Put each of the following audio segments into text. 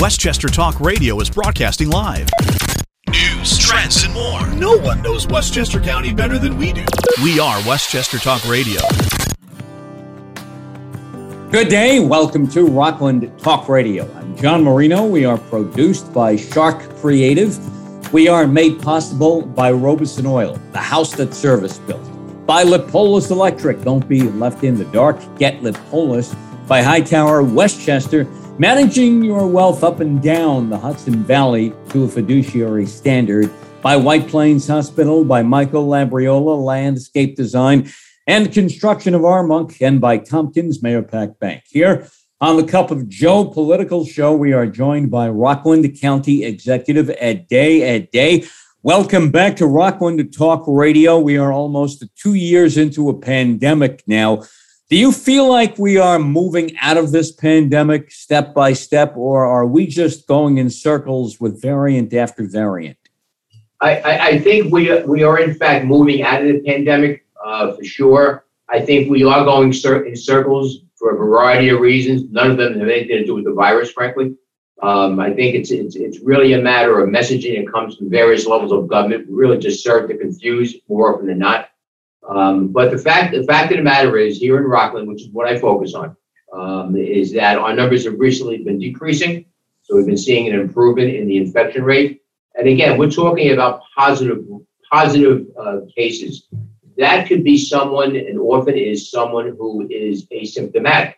Westchester Talk Radio is broadcasting live. News, trends, and more. No one knows Westchester County better than we do. We are Westchester Talk Radio. Good day. Welcome to Rockland Talk Radio. I'm John Marino. We are produced by Shark Creative. We are made possible by Robison Oil, the house that service built. By Lippolis Electric. Don't be left in the dark. Get Lippolis. By Hightower Westchester Managing your wealth up and down the Hudson Valley to a fiduciary standard by White Plains Hospital, by Michael Labriola Landscape Design and Construction of Armonk, and by Tompkins Mahopac Bank. Here on the Cup of Joe political show, we are joined by Rockland County Executive Ed Day. Ed Day, welcome back to Rockland Talk Radio. We are almost two years into a pandemic now. Do you feel like we are moving out of this pandemic step by step, or are we just going in circles with variant after variant? I, I, I think we, we are, in fact, moving out of the pandemic uh, for sure. I think we are going cir- in circles for a variety of reasons. None of them have anything to do with the virus, frankly. Um, I think it's, it's, it's really a matter of messaging that comes from various levels of government, really just serve to confuse more often than not. Um, but the fact, the fact of the matter is, here in Rockland, which is what I focus on, um, is that our numbers have recently been decreasing. So we've been seeing an improvement in the infection rate. And again, we're talking about positive, positive uh, cases. That could be someone, an orphan is someone who is asymptomatic.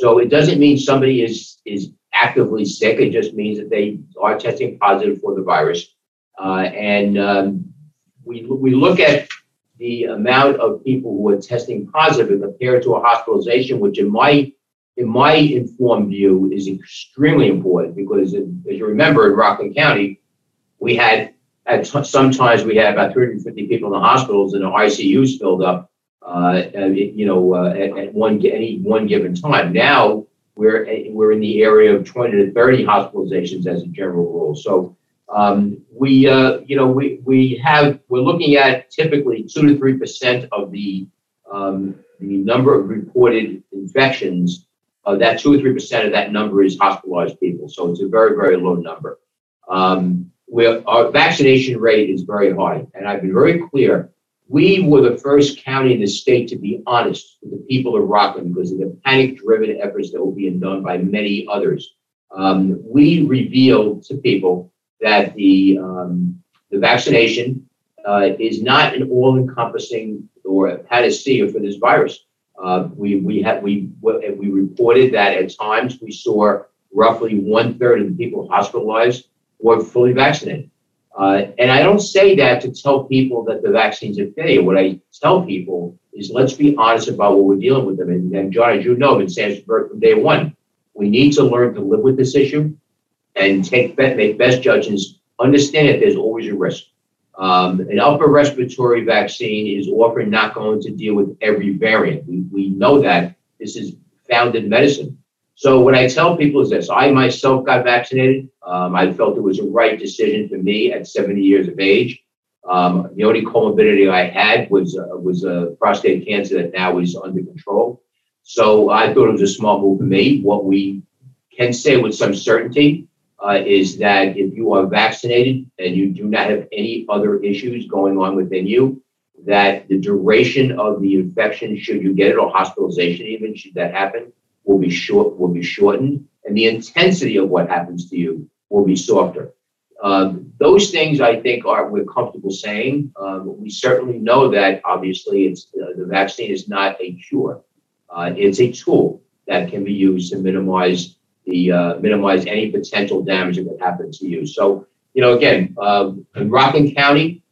So it doesn't mean somebody is is actively sick. It just means that they are testing positive for the virus. Uh, and um, we we look at the amount of people who are testing positive compared to a hospitalization, which in my in my informed view is extremely important because as you remember in Rockland County, we had at t- sometimes we had about 350 people in the hospitals and the ICUs filled up, uh, you know, uh, at, at, one any one given time. Now we're we're in the area of 20 to 30 hospitalizations as a general rule. So um, we, uh, you know, we, we have, we're looking at typically two to 3% of the, um, the number of reported infections. Uh, that two or 3% of that number is hospitalized people. So it's a very, very low number. Um, our vaccination rate is very high. And I've been very clear. We were the first county in the state to be honest with the people of Rockland because of the panic driven efforts that were being done by many others. Um, we revealed to people that the um, the vaccination uh, is not an all-encompassing or a panacea for this virus. Uh, we we had we we reported that at times we saw roughly one third of the people hospitalized were fully vaccinated. Uh, and I don't say that to tell people that the vaccines are failure. What I tell people is let's be honest about what we're dealing with them. And, and John, as you know, in Sanford from day one, we need to learn to live with this issue and take make best judgments. Understand that there's always a risk. Um, an upper respiratory vaccine is often not going to deal with every variant. We, we know that this is found in medicine. So what I tell people is this: I myself got vaccinated. Um, I felt it was a right decision for me at 70 years of age. Um, the only comorbidity I had was uh, was a prostate cancer that now is under control. So I thought it was a small move for me. What we can say with some certainty uh, is that if you are vaccinated and you do not have any other issues going on within you, that the duration of the infection, should you get it, or hospitalization even, should that happen, will be short, will be shortened, and the intensity of what happens to you will be softer. Um, those things I think are we're comfortable saying. Um, we certainly know that obviously it's uh, the vaccine is not a cure. Uh, it's a tool that can be used to minimize the uh, minimize any potential damage that could happen to you. So, you know, again, uh, in Rockland County,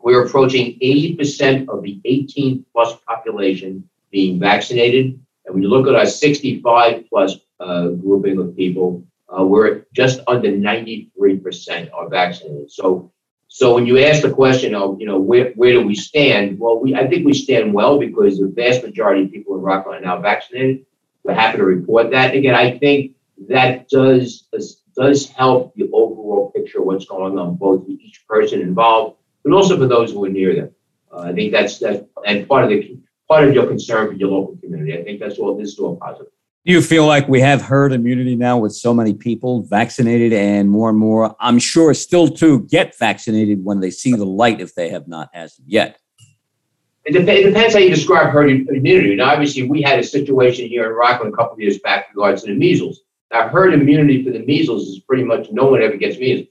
we're approaching 80% of the 18 plus population being vaccinated. And when you look at our 65 plus uh, grouping of people, uh, we're just under 93% are vaccinated. So, so when you ask the question of, you know, where, where do we stand? Well, we, I think we stand well because the vast majority of people in Rockland are now vaccinated. We're happy to report that. Again, I think that does does help the overall picture of what's going on both for each person involved, but also for those who are near them. Uh, I think that's that's and part of the part of your concern for your local community. I think that's all this is all positive. Do you feel like we have herd immunity now with so many people vaccinated and more and more, I'm sure, still to get vaccinated when they see the light if they have not as yet? It, dep- it depends how you describe herd immunity. And obviously, we had a situation here in Rockland a couple of years back regards to the measles. Now, herd immunity for the measles is pretty much no one ever gets measles.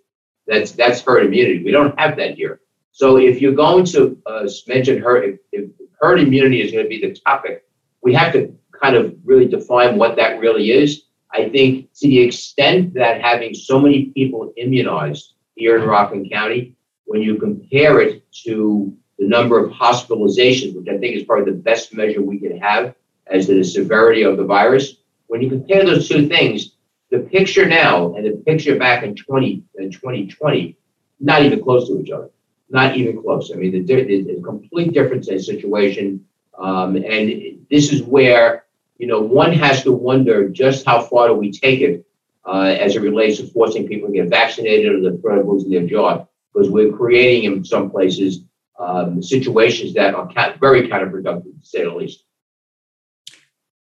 That's that's herd immunity. We don't have that here. So if you're going to uh, mention herd, if, if herd immunity is going to be the topic, we have to kind of really define what that really is. I think to the extent that having so many people immunized here in Rockland County, when you compare it to the number of hospitalizations, which I think is probably the best measure we can have as to the severity of the virus, when you compare those two things, the picture now and the picture back in 20 in 2020, not even close to each other. Not even close. I mean, the, the, the complete difference in situation. Um, and this is where you know, one has to wonder just how far do we take it uh, as it relates to forcing people to get vaccinated or the threat of losing their job, because we're creating in some places um, situations that are very counterproductive, to say the least.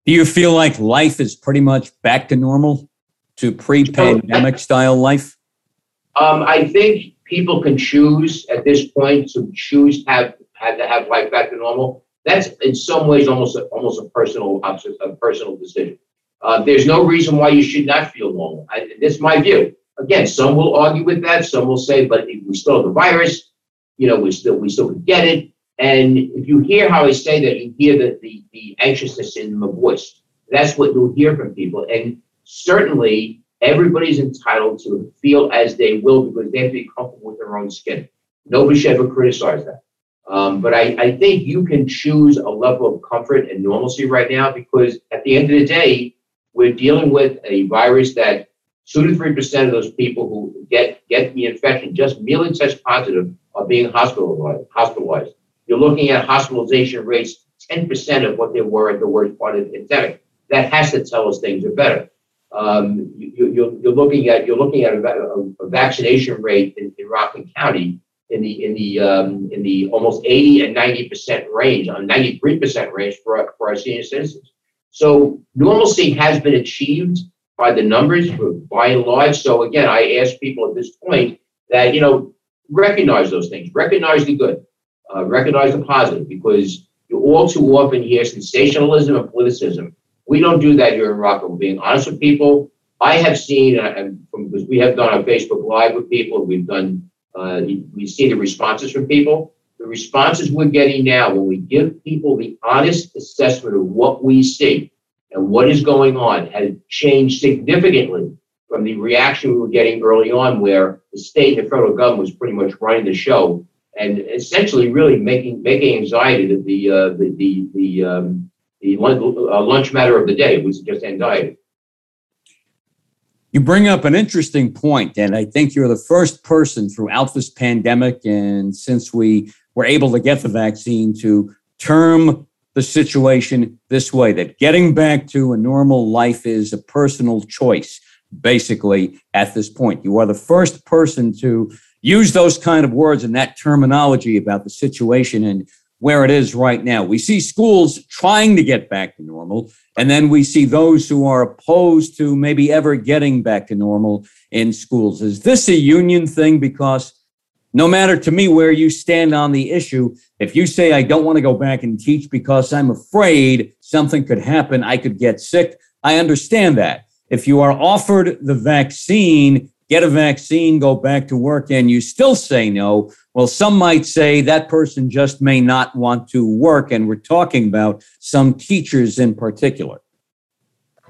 Do you feel like life is pretty much back to normal, to pre-pandemic style life? Um, I think people can choose at this point to choose to have, have to have life back to normal that's in some ways almost a, almost a personal a personal decision. Uh, there's no reason why you should not feel normal. I, this is my view. Again, some will argue with that. Some will say, but we still have the virus. You know, we still we still get it. And if you hear how I say that, you hear the, the, the anxiousness in my voice. That's what you'll hear from people. And certainly, everybody's entitled to feel as they will because they have to be comfortable with their own skin. Nobody should ever criticize that. Um, but I, I think you can choose a level of comfort and normalcy right now because at the end of the day, we're dealing with a virus that two to three percent of those people who get get the infection just merely test positive are being hospitalized. Hospitalized. You're looking at hospitalization rates ten percent of what they were at the worst part of the pandemic. That has to tell us things are better. Um, you, are looking at you're looking at a, a, a vaccination rate in, in Rockland County in the in the um, in the almost 80 and 90 percent range, on 93 percent range for our, for our senior citizens. So normalcy has been achieved by the numbers, by and large. So again, I ask people at this point that you know recognize those things, recognize the good, uh, recognize the positive, because you all too often hear sensationalism and politicism. We don't do that here in Rockland. We're being honest with people. I have seen, and because we have done a Facebook Live with people, we've done uh, we see the responses from people. The responses we're getting now, when we give people the honest assessment of what we see and what is going on, has changed significantly from the reaction we were getting early on, where the state and the federal government was pretty much running the show and essentially really making making anxiety the the uh, the the, the, um, the lunch, uh, lunch matter of the day, is just anxiety. You bring up an interesting point, and I think you're the first person throughout this pandemic, and since we were able to get the vaccine, to term the situation this way that getting back to a normal life is a personal choice, basically, at this point. You are the first person to use those kind of words and that terminology about the situation and where it is right now. We see schools trying to get back to normal, and then we see those who are opposed to maybe ever getting back to normal in schools. Is this a union thing? Because no matter to me where you stand on the issue, if you say, I don't want to go back and teach because I'm afraid something could happen, I could get sick, I understand that. If you are offered the vaccine, get a vaccine, go back to work, and you still say no, well, some might say that person just may not want to work. And we're talking about some teachers in particular.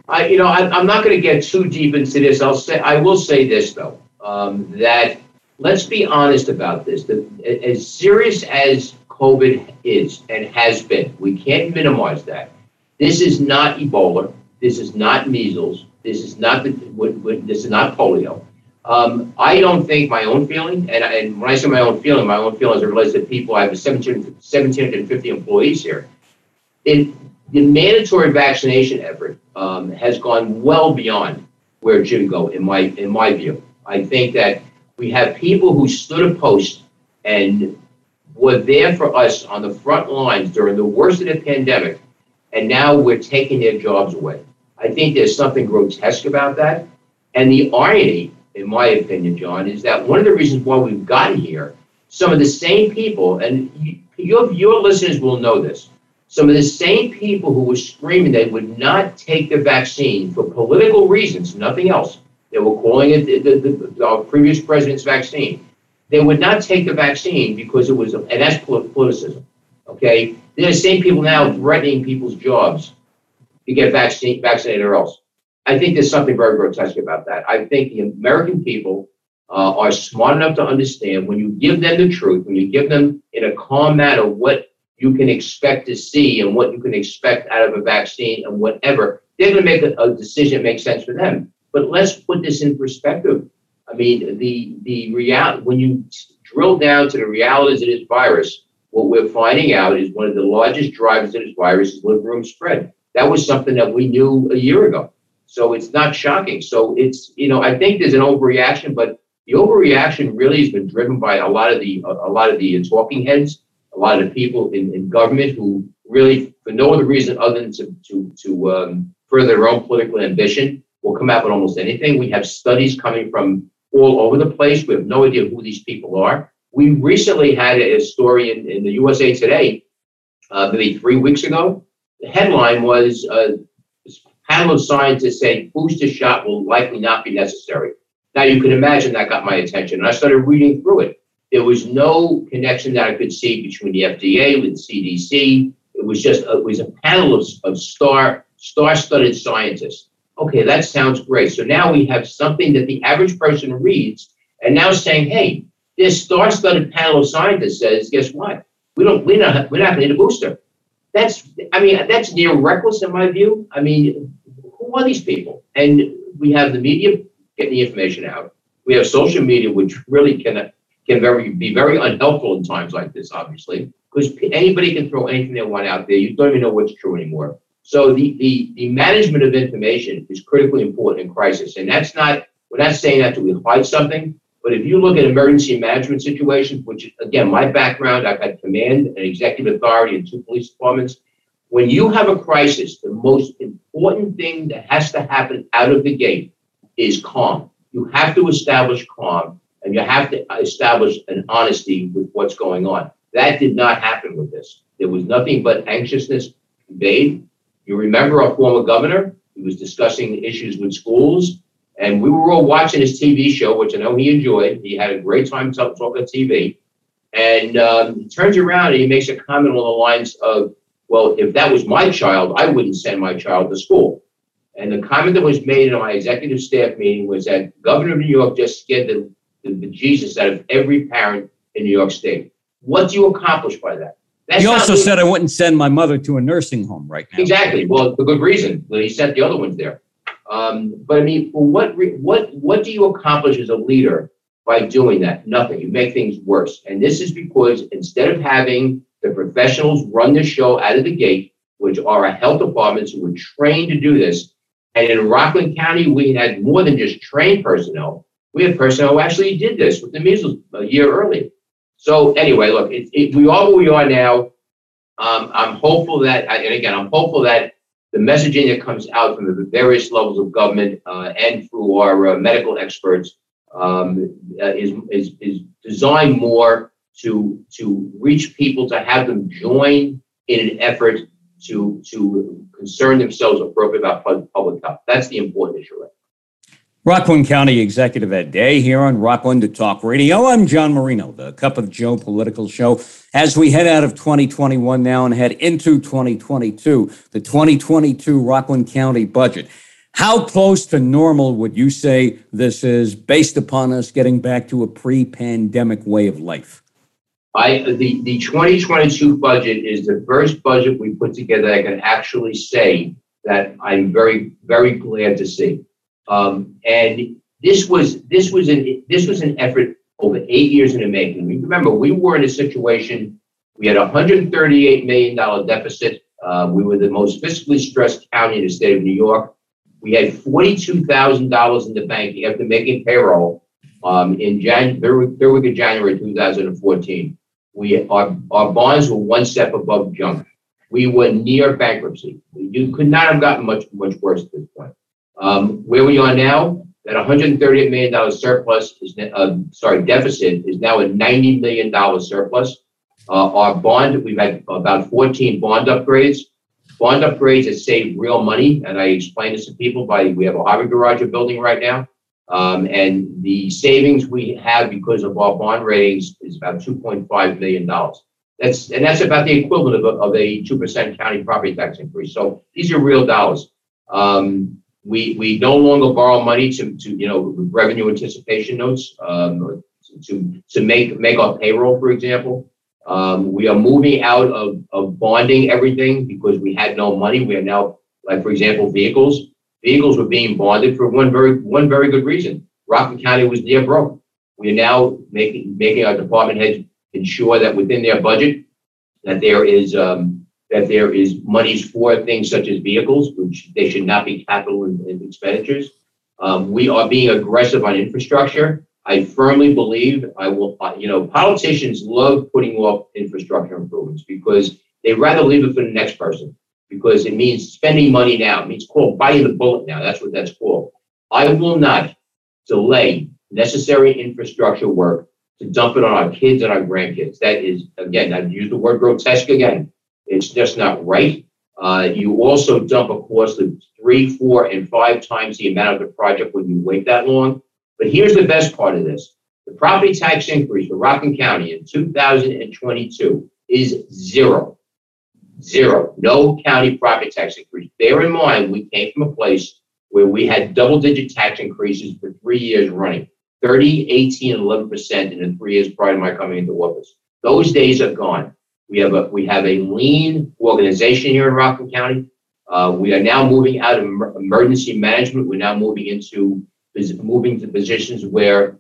I, you know, I, am not going to get too deep into this. I'll say, I will say this though, um, that let's be honest about this. The, as serious as COVID is and has been, we can't minimize that. This is not Ebola. This is not measles. This is not the, this is not polio. Um, I don't think my own feeling, and, and when I say my own feeling, my own feeling as it relates to people, I have 1,750 employees here. It, the mandatory vaccination effort um, has gone well beyond where it should go, in my in my view. I think that we have people who stood a post and were there for us on the front lines during the worst of the pandemic, and now we're taking their jobs away. I think there's something grotesque about that. And the irony, in my opinion, John, is that one of the reasons why we've gotten here, some of the same people, and you, your, your listeners will know this, some of the same people who were screaming they would not take the vaccine for political reasons, nothing else. They were calling it the, the, the, our previous president's vaccine. They would not take the vaccine because it was, and that's politicism. Okay, they're the same people now threatening people's jobs to get vaccine, vaccinated or else. I think there's something very grotesque about that. I think the American people uh, are smart enough to understand when you give them the truth, when you give them in a calm manner what you can expect to see and what you can expect out of a vaccine and whatever, they're going to make a, a decision that makes sense for them. But let's put this in perspective. I mean, the the real when you drill down to the realities of this virus, what we're finding out is one of the largest drivers of this virus is liver room spread. That was something that we knew a year ago. So it's not shocking. So it's, you know, I think there's an overreaction, but the overreaction really has been driven by a lot of the a lot of the talking heads, a lot of the people in, in government who really, for no other reason other than to to, to um, further their own political ambition, will come out with almost anything. We have studies coming from all over the place. We have no idea who these people are. We recently had a story in, in the USA Today, uh, maybe three weeks ago. The headline was uh, panel of scientists say booster shot will likely not be necessary. Now you can imagine that got my attention, and I started reading through it. There was no connection that I could see between the FDA with CDC. It was just it was a panel of, of star star-studded scientists. Okay, that sounds great. So now we have something that the average person reads, and now saying, "Hey, this star-studded panel of scientists says, guess what? We don't we're not we're not going to need a booster." That's I mean that's near reckless in my view. I mean, who are these people? And we have the media getting the information out. We have social media, which really can can very be very unhelpful in times like this, obviously, because anybody can throw anything they want out there. You don't even know what's true anymore. So the the the management of information is critically important in crisis, and that's not we're not saying that to hide something. But if you look at emergency management situations, which again, my background, I've had command and executive authority in two police departments. When you have a crisis, the most important thing that has to happen out of the gate is calm. You have to establish calm and you have to establish an honesty with what's going on. That did not happen with this. There was nothing but anxiousness conveyed. You remember our former governor, he was discussing issues with schools, and we were all watching his TV show, which I know he enjoyed. He had a great time talking on TV. And um, he turns around and he makes a comment on the lines of, well, if that was my child, I wouldn't send my child to school. And the comment that was made in my executive staff meeting was that Governor of New York just scared the, the, the Jesus out of every parent in New York State. What do you accomplish by that? That's he also said I wouldn't send my mother to a nursing home right now. Exactly. Well, for good reason. He sent the other ones there. Um, but I mean, what what what do you accomplish as a leader by doing that? Nothing. You make things worse. And this is because instead of having the professionals run the show out of the gate, which are our health departments who were trained to do this, and in Rockland County, we had more than just trained personnel. We had personnel who actually did this with the measles a year early. So anyway, look, it, it, we are where we are now. Um, I'm hopeful that, and again, I'm hopeful that the messaging that comes out from the various levels of government uh, and through our uh, medical experts um, uh, is, is, is designed more to, to reach people, to have them join in an effort to, to concern themselves appropriately about public health. That's the important issue. Right? Rockland County Executive Ed Day here on Rockland to Talk Radio. I'm John Marino, the Cup of Joe political show. As we head out of 2021 now and head into 2022, the 2022 Rockland County budget. How close to normal would you say this is based upon us getting back to a pre pandemic way of life? I, the, the 2022 budget is the first budget we put together I can actually say that I'm very, very glad to see. Um, and this was this was an this was an effort over eight years in the making. Remember, we were in a situation we had a 138 million dollar deficit. Uh, we were the most fiscally stressed county in the state of New York. We had forty-two thousand dollars in the bank after making payroll um, in Jan- third, third week of January 2014. We our, our bonds were one step above junk. we were near bankruptcy. You could not have gotten much much worse at this point. Um, where we are now, that 138 million dollar surplus is uh, sorry deficit is now a 90 million dollar surplus. Uh, our bond, we've had about 14 bond upgrades. Bond upgrades that save real money, and I explain this to people by we have a Harvard Garage building right now, um, and the savings we have because of our bond ratings is about 2.5 million dollars. That's and that's about the equivalent of a, of a two percent county property tax increase. So these are real dollars. Um, we we no longer borrow money to to you know revenue anticipation notes um, to to make make our payroll, for example. Um, we are moving out of, of bonding everything because we had no money. We are now, like for example, vehicles. Vehicles were being bonded for one very one very good reason. Rockland County was near broke. We are now making making our department heads ensure that within their budget that there is um, that there is monies for things such as vehicles, which they should not be capital expenditures. Um, we are being aggressive on infrastructure. I firmly believe I will, uh, you know, politicians love putting off infrastructure improvements because they rather leave it for the next person because it means spending money now. It means called biting the bullet now. That's what that's called. I will not delay necessary infrastructure work to dump it on our kids and our grandkids. That is, again, I've used the word grotesque again. It's just not right. Uh, you also dump a cost of three, four, and five times the amount of the project when you wait that long. But here's the best part of this. The property tax increase for Rockland County in 2022 is zero. Zero. No county property tax increase. Bear in mind, we came from a place where we had double digit tax increases for three years running 30, 18, and 11% in the three years prior to my coming into office. Those days are gone. We have a we have a lean organization here in Rockland County. Uh, we are now moving out of emergency management. We're now moving into moving to positions where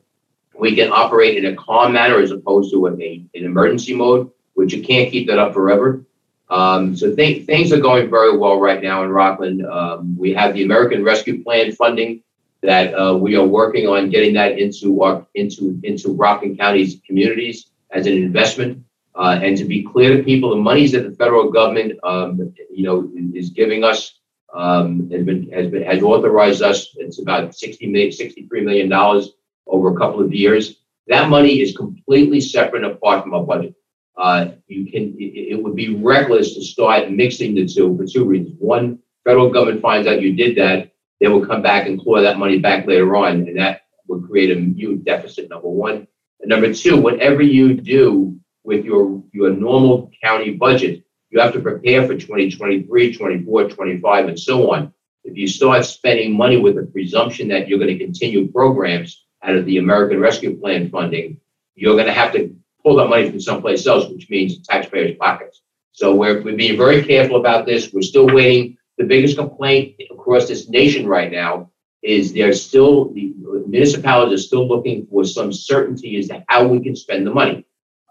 we can operate in a calm manner as opposed to an, an emergency mode, which you can't keep that up forever. Um, so th- things are going very well right now in Rockland. Um, we have the American Rescue Plan funding that uh, we are working on getting that into our into into Rockland County's communities as an investment. Uh, and to be clear to people, the monies that the federal government, um, you know, is giving us um, has been has been has authorized us. It's about 60 million, 63 million dollars over a couple of years. That money is completely separate apart from our budget. Uh, you can it, it, would be reckless to start mixing the two for two reasons. One, federal government finds out you did that, they will come back and claw that money back later on, and that would create a huge deficit. Number one, and number two, whatever you do with your your normal county budget, you have to prepare for 2023, 24, 25, and so on. If you start spending money with the presumption that you're going to continue programs out of the American Rescue Plan funding, you're going to have to pull that money from someplace else, which means taxpayers' pockets. So we're, we're being very careful about this. We're still waiting. The biggest complaint across this nation right now is there's still the municipalities are still looking for some certainty as to how we can spend the money.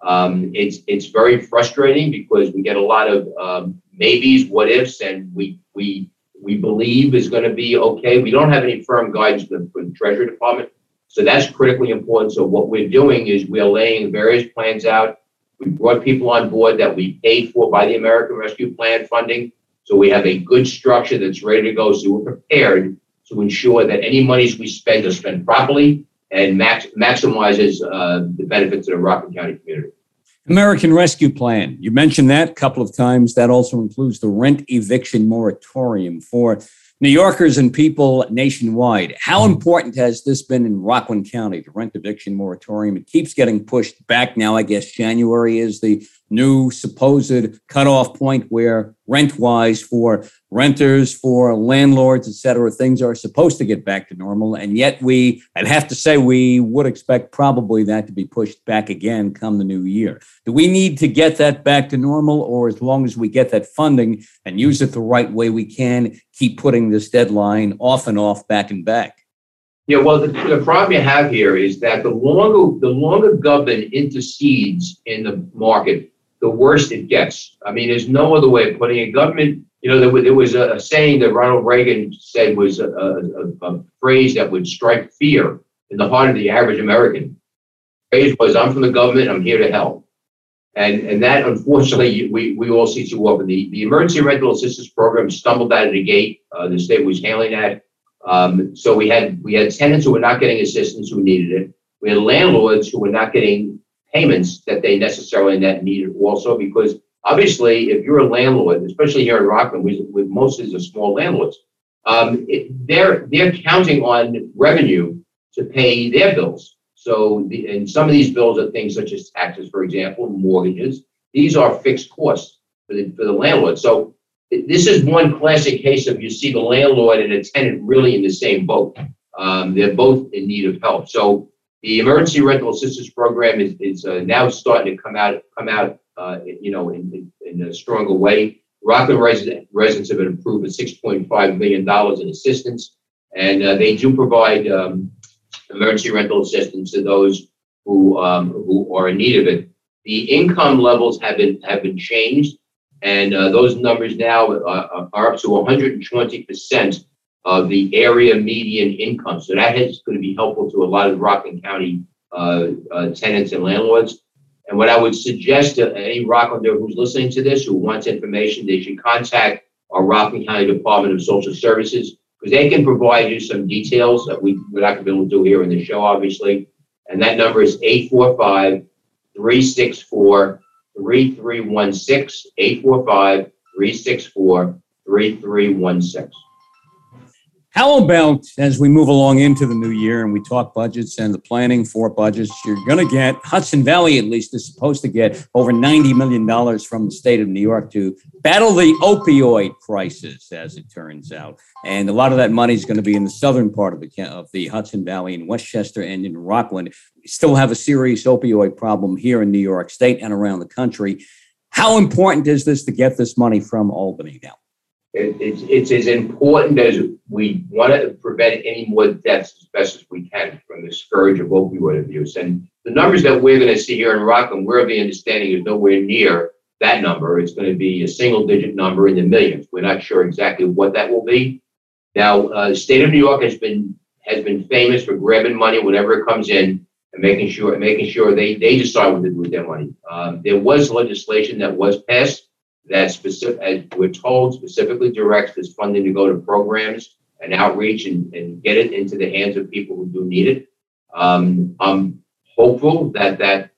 Um, it's it's very frustrating because we get a lot of um, maybes, what ifs, and we we we believe is going to be okay. We don't have any firm guidance from the Treasury Department, so that's critically important. So what we're doing is we're laying various plans out. We brought people on board that we paid for by the American Rescue Plan funding. So we have a good structure that's ready to go. So we're prepared to ensure that any monies we spend are spent properly and max, maximizes uh, the benefits of the Rockland County community. American Rescue Plan. You mentioned that a couple of times. That also includes the rent eviction moratorium for New Yorkers and people nationwide. How important has this been in Rockland County, the rent eviction moratorium? It keeps getting pushed back now. I guess January is the new supposed cutoff point where rent wise for renters, for landlords, et cetera, things are supposed to get back to normal. And yet we, I'd have to say, we would expect probably that to be pushed back again come the new year. Do we need to get that back to normal? Or as long as we get that funding and use it the right way we can, keep putting this deadline off and off, back and back? Yeah, well, the, the problem you have here is that the longer the longer government intercedes in the market, the worse it gets. I mean, there's no other way of putting it. Government, you know, there, there was a, saying that Ronald Reagan said was a, a, a, phrase that would strike fear in the heart of the average American. The phrase was, I'm from the government, I'm here to help. And, and that unfortunately, we, we all see too often. The, the emergency rental assistance program stumbled out of the gate. Uh, the state was handling that. Um, so we had, we had tenants who were not getting assistance who needed it. We had landlords who were not getting payments that they necessarily net needed also because obviously if you're a landlord, especially here in Rockland, with, with most of the small landlords, um, it, they're, they're counting on revenue to pay their bills. So the, and some of these bills are things such as taxes, for example, mortgages. These are fixed costs for the, for the landlord. So this is one classic case of you see the landlord and a tenant really in the same boat. Um, they're both in need of help. So the emergency rental assistance program is, is uh, now starting to come out come out uh, you know in, in, in, a stronger way. Rockland resident, residents have been approved with $6.5 million in assistance, and uh, they do provide um, emergency rental assistance to those who um, who are in need of it. The income levels have been have been changed, and uh, those numbers now are, are up to 120 percent of the area median income. So that is going to be helpful to a lot of Rockland County uh, uh, tenants and landlords. And what I would suggest to any Rocklander who's listening to this, who wants information, they should contact our Rockland County Department of Social Services because they can provide you some details that we, we're not going to be able to do here in the show, obviously. And that number is 845 364 3316. 845 364 3316. How about as we move along into the new year and we talk budgets and the planning for budgets, you're going to get Hudson Valley, at least, is supposed to get over $90 million from the state of New York to battle the opioid crisis, as it turns out. And a lot of that money is going to be in the southern part of the, of the Hudson Valley in Westchester and in Rockland. We still have a serious opioid problem here in New York State and around the country. How important is this to get this money from Albany now? It, it's, it's as important as we want to prevent any more deaths as best as we can from the scourge of opioid abuse. And the numbers that we're going to see here in Rockland, we're of the understanding is nowhere near that number. It's going to be a single digit number in the millions. We're not sure exactly what that will be. Now, uh, the state of New York has been has been famous for grabbing money whenever it comes in and making sure making sure they they decide what to do with their money. Um, there was legislation that was passed that specific, as we're told, specifically directs this funding to go to programs and outreach and, and get it into the hands of people who do need it. Um, I'm hopeful that that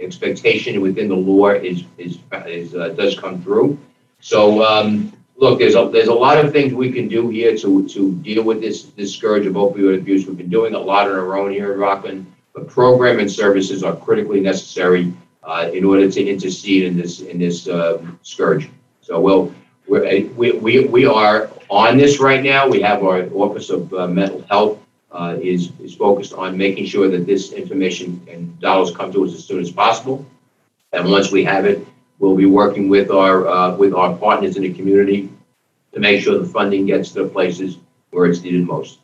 expectation within the law is is, is uh, does come through. So um, look, there's a there's a lot of things we can do here to to deal with this this scourge of opioid abuse. We've been doing a lot on our own here in Rockland, but program and services are critically necessary uh, in order to intercede in this in this uh, scourge. So we'll we're, uh, we, we, we are on this right now. We have our Office of uh, Mental Health uh, is is focused on making sure that this information and dollars come to us as soon as possible. And once we have it, we'll be working with our uh, with our partners in the community to make sure the funding gets to the places where it's needed most.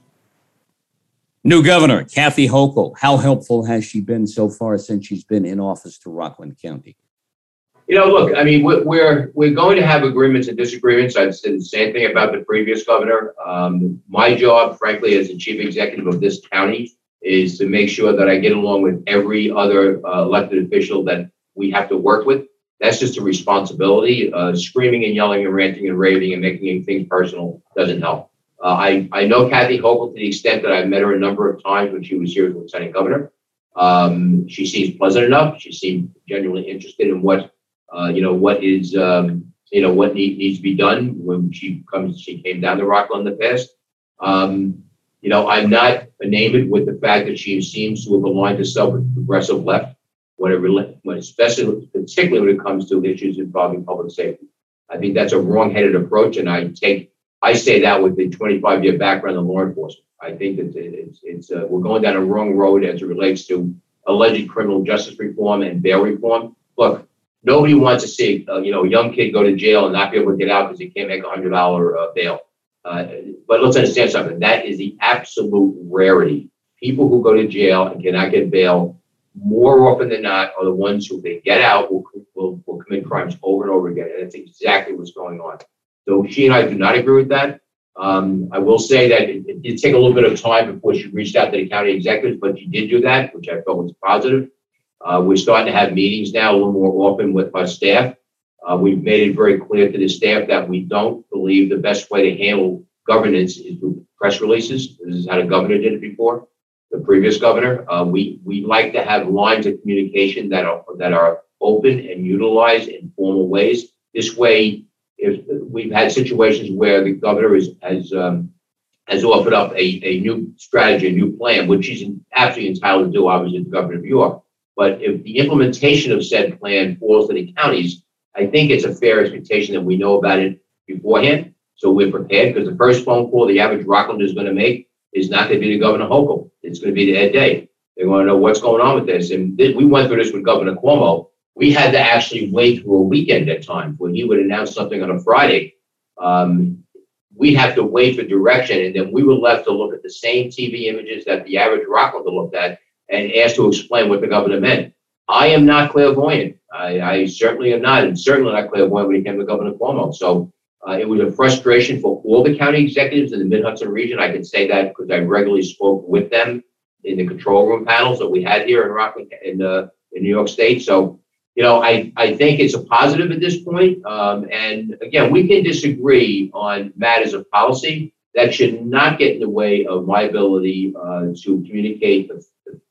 New governor, Kathy Hochul. How helpful has she been so far since she's been in office to Rockland County? You know, look, I mean, we're we're going to have agreements and disagreements. I've said the same thing about the previous governor. Um, my job, frankly, as the chief executive of this county, is to make sure that I get along with every other uh, elected official that we have to work with. That's just a responsibility. Uh, screaming and yelling and ranting and raving and making things personal doesn't help. Uh, I, I know Kathy Hochul to the extent that I've met her a number of times when she was here as lieutenant governor. Um, she seems pleasant enough. She seemed genuinely interested in what, uh, you know, what is, um, you know, what need, needs to be done when she comes, she came down to Rockland in the past. Um, you know, I'm not enamored with the fact that she seems to have aligned herself with the progressive left it, when especially, particularly when it comes to issues involving public safety. I think that's a wrong-headed approach, and I take I say that with the 25 year background in law enforcement. I think that it's, it's uh, we're going down a wrong road as it relates to alleged criminal justice reform and bail reform. Look, nobody wants to see uh, you know a young kid go to jail and not be able to get out because he can't make a hundred dollar uh, bail. Uh, but let's understand something. That is the absolute rarity. People who go to jail and cannot get bail more often than not are the ones who, they get out, will, will, will commit crimes over and over again. And that's exactly what's going on. So she and I do not agree with that. Um, I will say that it, it, did take a little bit of time before she reached out to the county executives, but she did do that, which I felt was positive. Uh, we're starting to have meetings now a little more often with our staff. Uh, we've made it very clear to the staff that we don't believe the best way to handle governance is through press releases. This is how the governor did it before, the previous governor. Uh, we we like to have lines of communication that are that are open and utilized in formal ways. This way, if we've had situations where the governor is, has um, has offered up a, a new strategy, a new plan, which he's absolutely entitled to do, obviously, the governor of New York. But if the implementation of said plan falls to the counties, I think it's a fair expectation that we know about it beforehand. So we're prepared because the first phone call the average Rockland is going to make is not going to be to Governor Hochul. It's going to be to Ed Day. They want to know what's going on with this. And we went through this with Governor Cuomo. We had to actually wait through a weekend at times when he would announce something on a Friday. Um, we'd have to wait for direction, and then we were left to look at the same TV images that the average Rocklander looked at and asked to explain what the governor meant. I am not clairvoyant. I, I certainly am not, and certainly not clairvoyant when it came to Governor Cuomo. So uh, it was a frustration for all the county executives in the Mid Hudson region. I can say that because I regularly spoke with them in the control room panels that we had here in Rockland, in, uh, in New York State. So, you know, I, I think it's a positive at this point. Um, and again, we can disagree on matters of policy. That should not get in the way of my ability uh, to communicate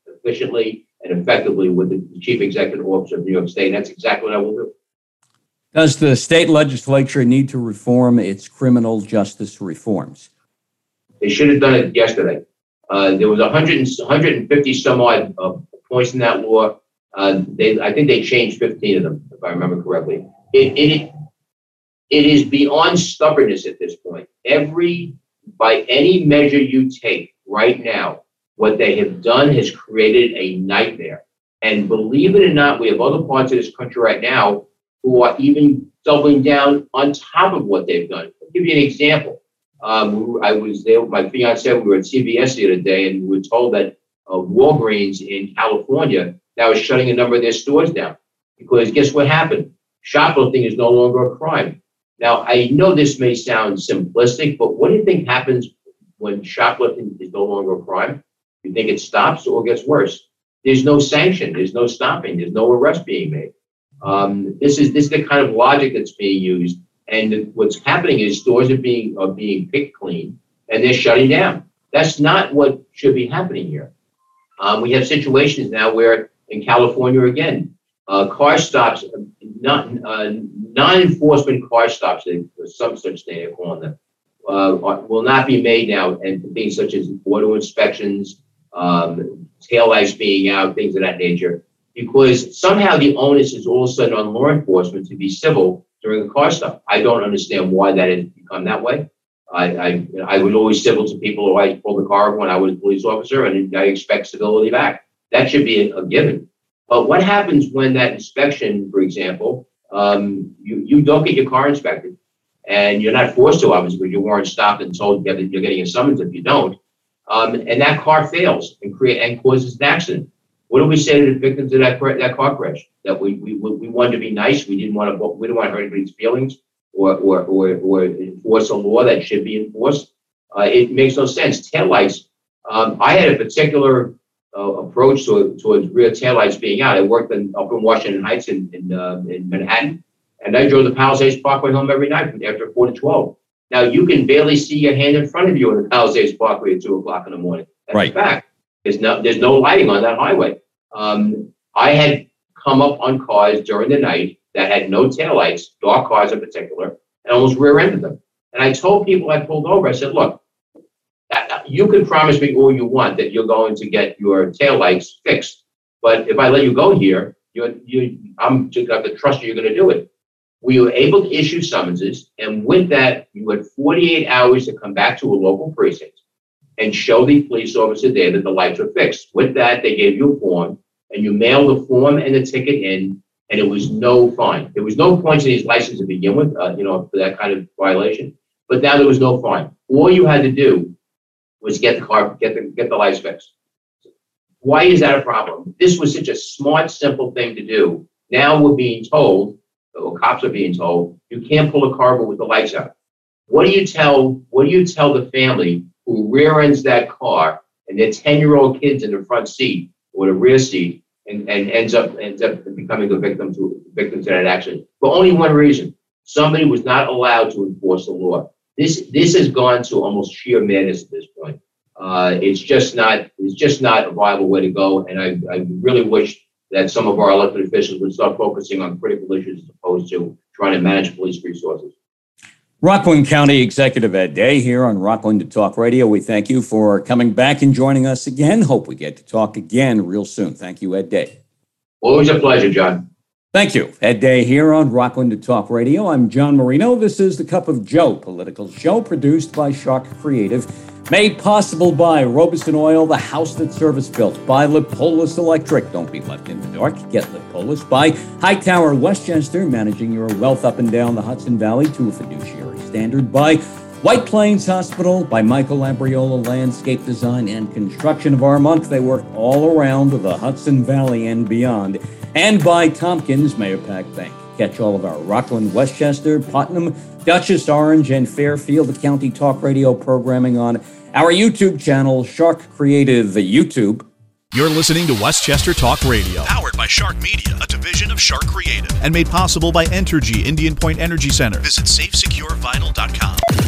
efficiently and effectively with the chief executive officer of New York State. And that's exactly what I will do. Does the state legislature need to reform its criminal justice reforms? They should have done it yesterday. Uh, there was 100, 150 some odd uh, points in that law. Uh, they, I think they changed 15 of them, if I remember correctly. It, it, it is beyond stubbornness at this point. Every, by any measure you take right now, what they have done has created a nightmare. And believe it or not, we have other parts of this country right now who are even doubling down on top of what they've done. I'll give you an example. Um, I was there my fiance. We were at CVS the other day, and we were told that uh, Walgreens in California now is shutting a number of their stores down because guess what happened? Shoplifting is no longer a crime. Now, I know this may sound simplistic, but what do you think happens when shoplifting is no longer a crime? You think it stops or gets worse? There's no sanction. There's no stopping. There's no arrest being made. Um, this is this is the kind of logic that's being used, and what's happening is stores are being are being picked clean, and they're shutting down. That's not what should be happening here. Um, we have situations now where in California again, uh, car stops, not uh, non-enforcement car stops, some such thing they're calling them, uh, will not be made now, and things such as auto inspections, um, tail lights being out, things of that nature because somehow the onus is all of a sudden on law enforcement to be civil during a car stop. I don't understand why that has become that way. I, I, I was always civil to people who I pulled the car when I was a police officer, and I expect civility back. That should be a, a given. But what happens when that inspection, for example, um, you, you don't get your car inspected, and you're not forced to, obviously, because you weren't stopped and told that you're getting a summons if you don't, um, and that car fails and create and causes an accident what do we say to the victims of that that car crash? That we we, we wanted to be nice. We didn't want to we didn't want to hurt anybody's feelings or or or, or enforce a law that should be enforced. Uh, it makes no sense. Taillights. Um, I had a particular uh, approach to, towards rear taillights being out. I worked in, up in Washington Heights in in, uh, in Manhattan, and I drove the Palisades Parkway home every night after four to twelve. Now you can barely see your hand in front of you on the Palisades Parkway at two o'clock in the morning. That's right. fact. There's no there's no lighting on that highway. Um, I had come up on cars during the night that had no taillights, dark cars in particular, and almost rear-ended them. And I told people I pulled over, I said, look, you can promise me all you want that you're going to get your taillights fixed. But if I let you go here, you're, you, I'm just got to trust you, you're going to do it. We were able to issue summonses, and with that, you had 48 hours to come back to a local precinct and show the police officer there that the lights were fixed. With that, they gave you a form and you mailed the form and the ticket in, and it was no fine. There was no points in his license to begin with, uh, you know, for that kind of violation. But now there was no fine. All you had to do was get the car, get the get the lights fixed. Why is that a problem? This was such a smart, simple thing to do. Now we're being told, or cops are being told, you can't pull a car with the lights out. What do you tell? What do you tell the family who rear ends that car and their 10 year old kids in the front seat or the rear seat and, and ends up ends up becoming a victim to victim to that action for only one reason. Somebody was not allowed to enforce the law. This this has gone to almost sheer madness at this point. Uh, it's just not it's just not a viable way to go. And I, I really wish that some of our elected officials would start focusing on critical issues as opposed to trying to manage police resources. Rockland County Executive Ed Day here on Rockland Talk Radio. We thank you for coming back and joining us again. Hope we get to talk again real soon. Thank you, Ed Day. Always a pleasure, John. Thank you. Ed Day here on Rockland to Talk Radio. I'm John Marino. This is the Cup of Joe political show produced by Shark Creative. Made possible by Robison Oil, the house that service built. By Lippolis Electric. Don't be left in the dark. Get Lippolis. By Hightower Westchester, managing your wealth up and down the Hudson Valley to a fiduciary standard. By White Plains Hospital. By Michael Labriola Landscape Design and Construction of Armonk. They work all around the Hudson Valley and beyond. And by Tompkins Mahopac Bank. Catch all of our Rockland, Westchester, Putnam, Dutchess, Orange, and Fairfield County Talk Radio programming on our YouTube channel, Shark Creative YouTube. You're listening to Westchester Talk Radio, powered by Shark Media, a division of Shark Creative, and made possible by Entergy Indian Point Energy Center. Visit safesecurevital.com.